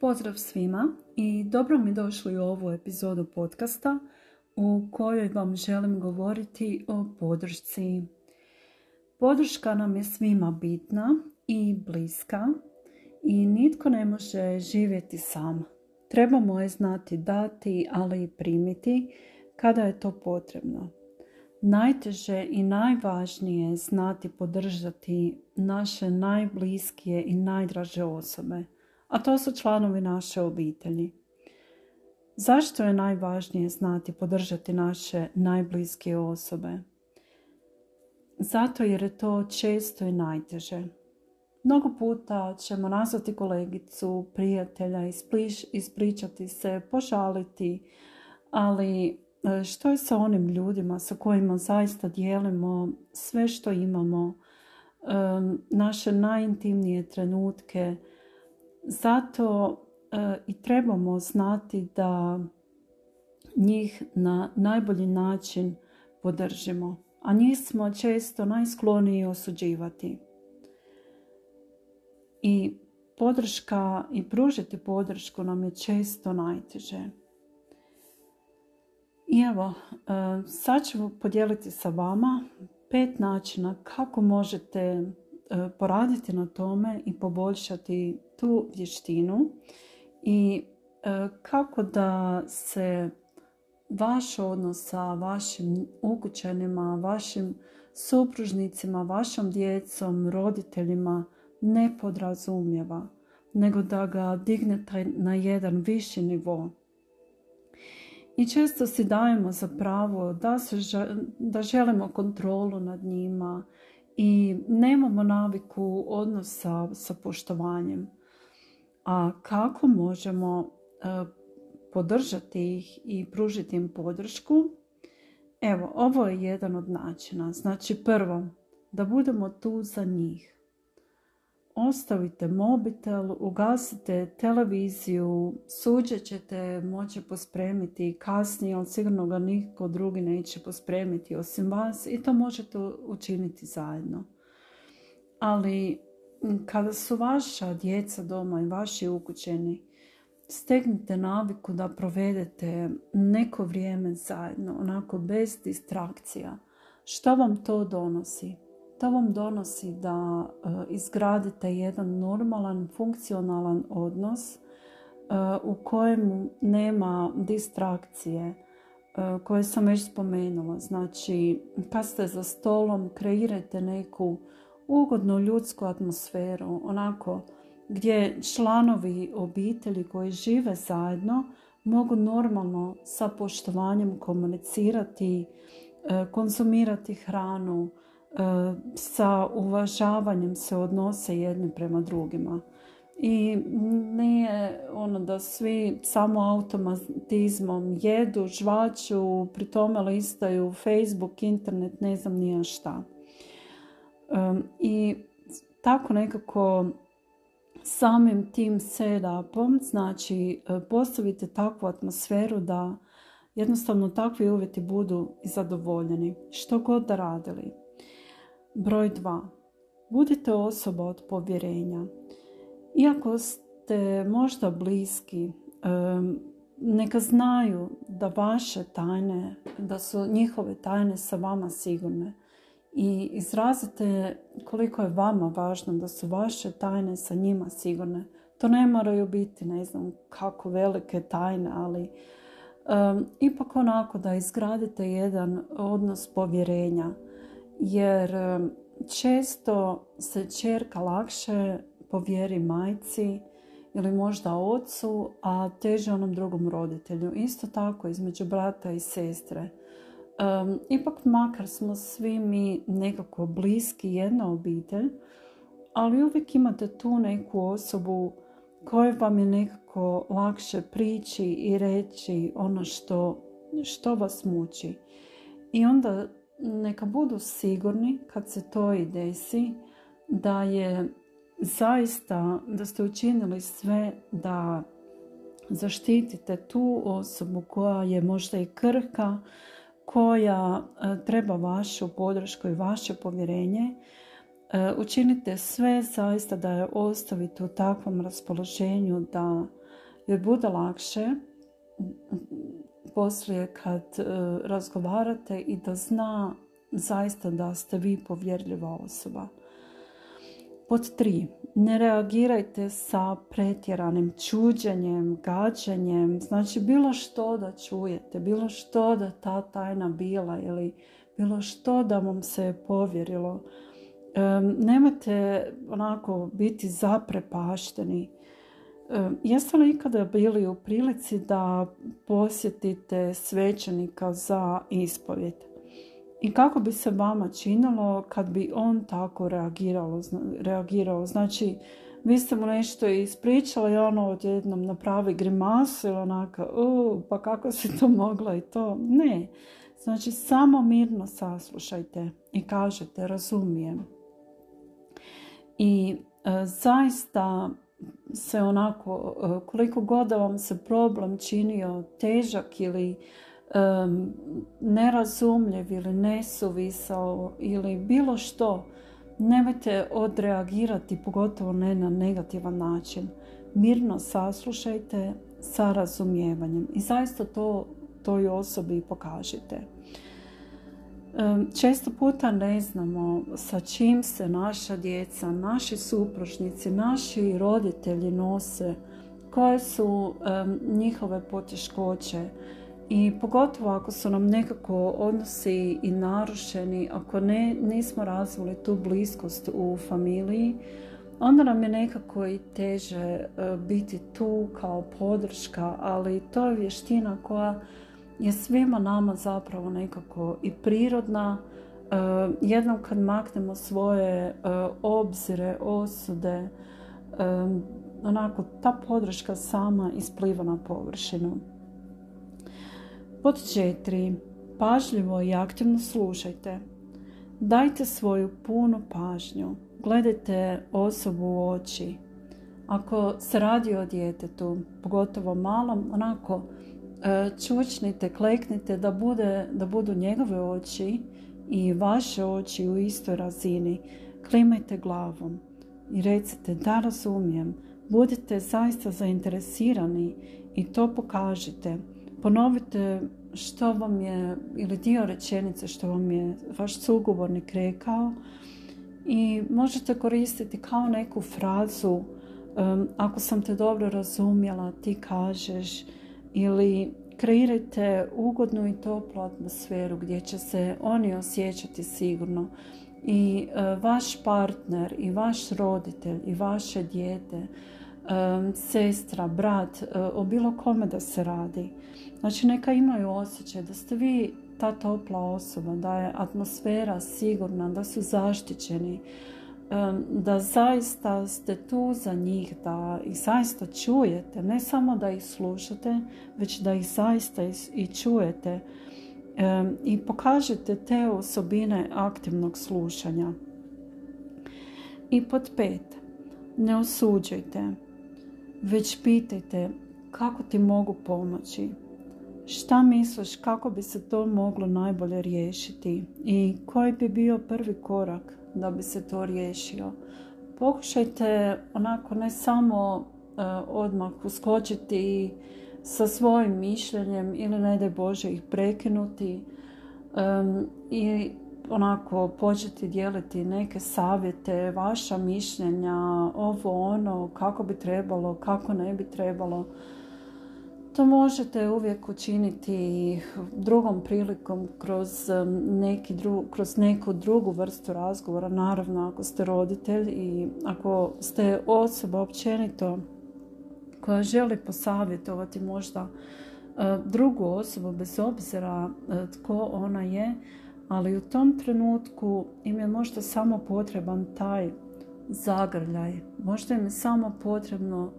Pozdrav svima i dobro mi došli u ovu epizodu podcasta u kojoj vam želim govoriti o podršci. Podrška nam je svima bitna i bliska i nitko ne može živjeti sam. Trebamo je znati dati, ali i primiti kada je to potrebno. Najteže i najvažnije je znati podržati naše najbliskije i najdraže osobe, a to su članovi naše obitelji. Zašto je najvažnije znati podržati naše najbliskije osobe? Zato jer je to često i najteže. Mnogo puta ćemo nazvati kolegicu, prijatelja, ispričati se, požaliti, ali E, što je sa onim ljudima sa kojima zaista dijelimo sve što imamo, e, naše najintimnije trenutke. Zato e, i trebamo znati da njih na najbolji način podržimo, a njih smo često najskloniji osuđivati. I podrška i pružiti podršku nam je često najteže. I evo, e, sad ću podijeliti sa vama pet načina kako možete poraditi na tome i poboljšati tu vještinu i e, kako da se vaš odnos sa vašim ukućenima, vašim supružnicima, vašom djecom, roditeljima ne podrazumijeva, nego da ga dignete na jedan viši nivo. I često si dajemo za pravo da, se, da želimo kontrolu nad njima i nemamo naviku odnosa sa poštovanjem. A kako možemo e, podržati ih i pružiti im podršku? Evo, ovo je jedan od načina. Znači prvo, da budemo tu za njih ostavite mobitel, ugasite televiziju, suđe ćete moći pospremiti kasnije, ali sigurno ga niko drugi neće pospremiti osim vas i to možete učiniti zajedno. Ali kada su vaša djeca doma i vaši ukućeni, stegnite naviku da provedete neko vrijeme zajedno, onako bez distrakcija. Što vam to donosi? To vam donosi da e, izgradite jedan normalan, funkcionalan odnos e, u kojem nema distrakcije e, koje sam već spomenula. Znači, kad ste za stolom, kreirajte neku ugodnu ljudsku atmosferu, onako gdje članovi obitelji koji žive zajedno mogu normalno sa poštovanjem komunicirati, konzumirati hranu, sa uvažavanjem se odnose jedni prema drugima. I nije ono da svi samo automatizmom jedu, žvaću, pri tome listaju Facebook, internet, ne znam nija šta. I tako nekako samim tim setupom, znači e, postavite takvu atmosferu da jednostavno takvi uvjeti budu zadovoljeni, što god da radili. Broj 2. Budite osoba od povjerenja. Iako ste možda bliski, neka znaju da vaše tajne, da su njihove tajne sa vama sigurne. I izrazite koliko je vama važno da su vaše tajne sa njima sigurne. To ne moraju biti, ne znam kako velike tajne, ali ipak onako da izgradite jedan odnos povjerenja jer često se čerka lakše povjeri majci ili možda ocu, a teže onom drugom roditelju. Isto tako između brata i sestre. ipak makar smo svi mi nekako bliski, jedna obitelj, ali uvijek imate tu neku osobu koju vam je nekako lakše prići i reći ono što, što vas muči. I onda neka budu sigurni kad se to i desi da je zaista da ste učinili sve da zaštitite tu osobu koja je možda i krhka, koja e, treba vašu podršku i vaše povjerenje. E, učinite sve zaista da je ostavite u takvom raspoloženju da joj bude lakše poslije kad e, razgovarate i da zna zaista da ste vi povjerljiva osoba. Pod tri, ne reagirajte sa pretjeranim čuđenjem, gađanjem, znači bilo što da čujete, bilo što da ta tajna bila ili bilo što da vam se povjerilo. nemojte onako biti zaprepašteni. Jeste li ikada bili u prilici da posjetite svećenika za ispovjet? I kako bi se vama činilo kad bi on tako reagirao? reagirao? Znači, vi ste mu nešto ispričali ono odjednom napravi grimasu ili onako, pa kako se to moglo i to? Ne. Znači, samo mirno saslušajte i kažete, razumijem. I e, zaista se onako, e, koliko god da vam se problem činio težak ili nerazumljiv ili nesuvisao ili bilo što, nemojte odreagirati, pogotovo ne na negativan način. Mirno saslušajte sa razumijevanjem i zaista to toj osobi pokažite. Često puta ne znamo sa čim se naša djeca, naši supružnici, naši roditelji nose, koje su njihove poteškoće, i pogotovo ako su nam nekako odnosi i narušeni, ako ne, nismo razvili tu bliskost u familiji, onda nam je nekako i teže e, biti tu kao podrška, ali to je vještina koja je svima nama zapravo nekako i prirodna. E, jednom kad maknemo svoje e, obzire, osude, onako ta podrška sama ispliva na površinu. Pod četiri. Pažljivo i aktivno slušajte. Dajte svoju punu pažnju. Gledajte osobu u oči. Ako se radi o djetetu, pogotovo malom, onako e, čučnite, kleknite da, bude, da budu njegove oči i vaše oči u istoj razini. Klimajte glavom i recite da razumijem. Budite zaista zainteresirani i to pokažite ponovite što vam je, ili dio rečenice što vam je vaš sugovornik rekao i možete koristiti kao neku frazu um, ako sam te dobro razumjela, ti kažeš ili kreirajte ugodnu i toplu atmosferu gdje će se oni osjećati sigurno. I uh, vaš partner i vaš roditelj i vaše dijete um, sestra, brat, uh, o bilo kome da se radi. Znači neka imaju osjećaj da ste vi ta topla osoba, da je atmosfera sigurna, da su zaštićeni, da zaista ste tu za njih, da ih zaista čujete, ne samo da ih slušate, već da ih zaista i čujete i pokažete te osobine aktivnog slušanja. I pod pet, ne osuđujte, već pitajte kako ti mogu pomoći. Šta misliš kako bi se to moglo najbolje riješiti i koji bi bio prvi korak da bi se to riješio? Pokušajte onako ne samo uh, odmah uskočiti sa svojim mišljenjem ili ne daj Bože ih prekinuti um, i onako početi dijeliti neke savjete, vaša mišljenja, ovo ono, kako bi trebalo, kako ne bi trebalo. To možete uvijek učiniti drugom prilikom kroz, neki kroz neku drugu vrstu razgovora, naravno ako ste roditelj i ako ste osoba općenito koja želi posavjetovati možda e, drugu osobu bez obzira e, tko ona je, ali u tom trenutku im je možda samo potreban taj zagrljaj. Možda im je samo potrebno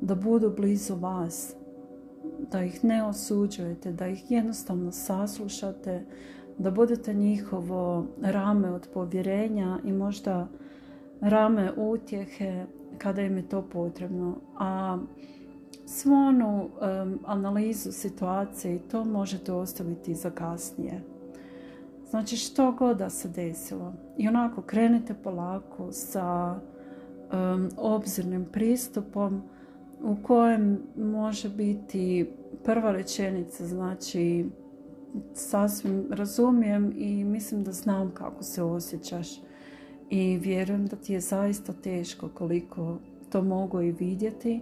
da budu blizu vas, da ih ne osuđujete, da ih jednostavno saslušate, da budete njihovo rame od povjerenja i možda rame utjehe kada im je to potrebno. A svu onu analizu situacije i to možete ostaviti za kasnije. Znači što god da se desilo. I onako krenite polako sa obzirnim pristupom u kojem može biti prva rečenica, znači sasvim razumijem i mislim da znam kako se osjećaš i vjerujem da ti je zaista teško koliko to mogu i vidjeti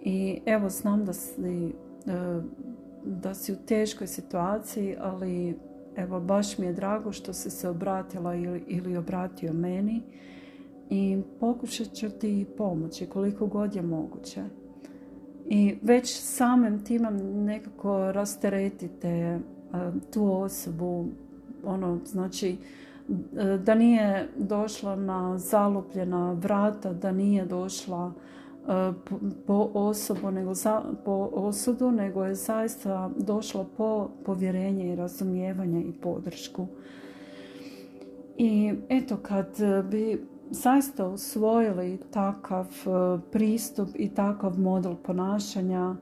i evo znam da si, e, da si u teškoj situaciji, ali evo baš mi je drago što si se obratila ili, ili obratio meni i pokušat ću ti pomoći koliko god je moguće. I već samim timom nekako rasteretite tu osobu, ono, znači, da nije došla na zalupljena vrata, da nije došla po osobu, nego za, po osudu, nego je zaista došla po povjerenje i razumijevanje i podršku. I eto, kad bi zaista usvojili takav pristup i takav model ponašanja,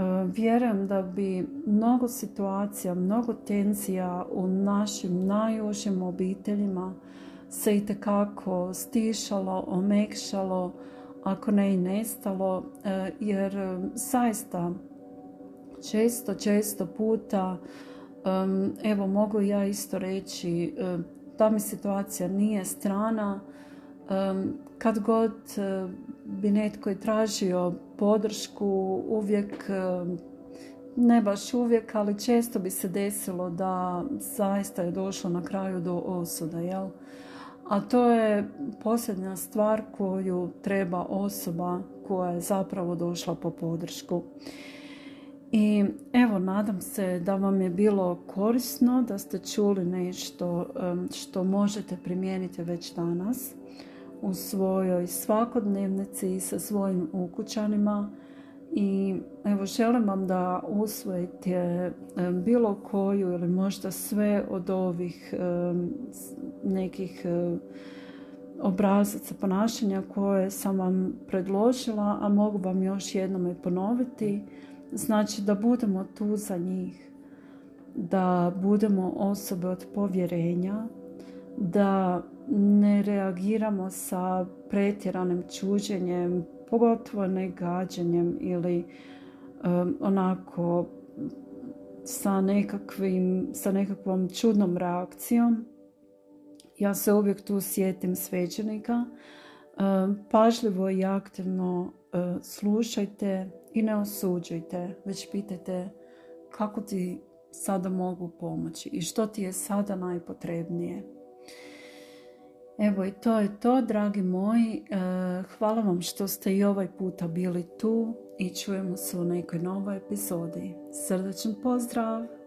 E, vjerujem da bi mnogo situacija, mnogo tenzija u našim najužim obiteljima se i tekako stišalo, omekšalo, ako ne i nestalo, e, jer e, zaista često, često puta, evo mogu ja isto reći, ta mi situacija nije strana, kad god bi netko i tražio podršku uvijek, ne baš uvijek, ali često bi se desilo da zaista je došlo na kraju do osuda, jel? A to je posljednja stvar koju treba osoba koja je zapravo došla po podršku. I evo, nadam se da vam je bilo korisno, da ste čuli nešto što možete primijeniti već danas u svojoj svakodnevnici sa svojim ukućanima i evo želim vam da usvojite bilo koju ili možda sve od ovih nekih obrazaca ponašanja koje sam vam predložila, a mogu vam još jednom i ponoviti. Znači da budemo tu za njih, da budemo osobe od povjerenja, da ne reagiramo sa pretjeranim čuđenjem, pogotovo ne gađanjem ili onako sa, nekakvim, sa nekakvom čudnom reakcijom. Ja se uvijek tu sjetim svećenika. pažljivo i aktivno slušajte i ne osuđujte, već pitajte kako ti sada mogu pomoći i što ti je sada najpotrebnije. Evo i to je to, dragi moji. E, hvala vam što ste i ovaj puta bili tu i čujemo se u nekoj novoj epizodi. Srdečan pozdrav!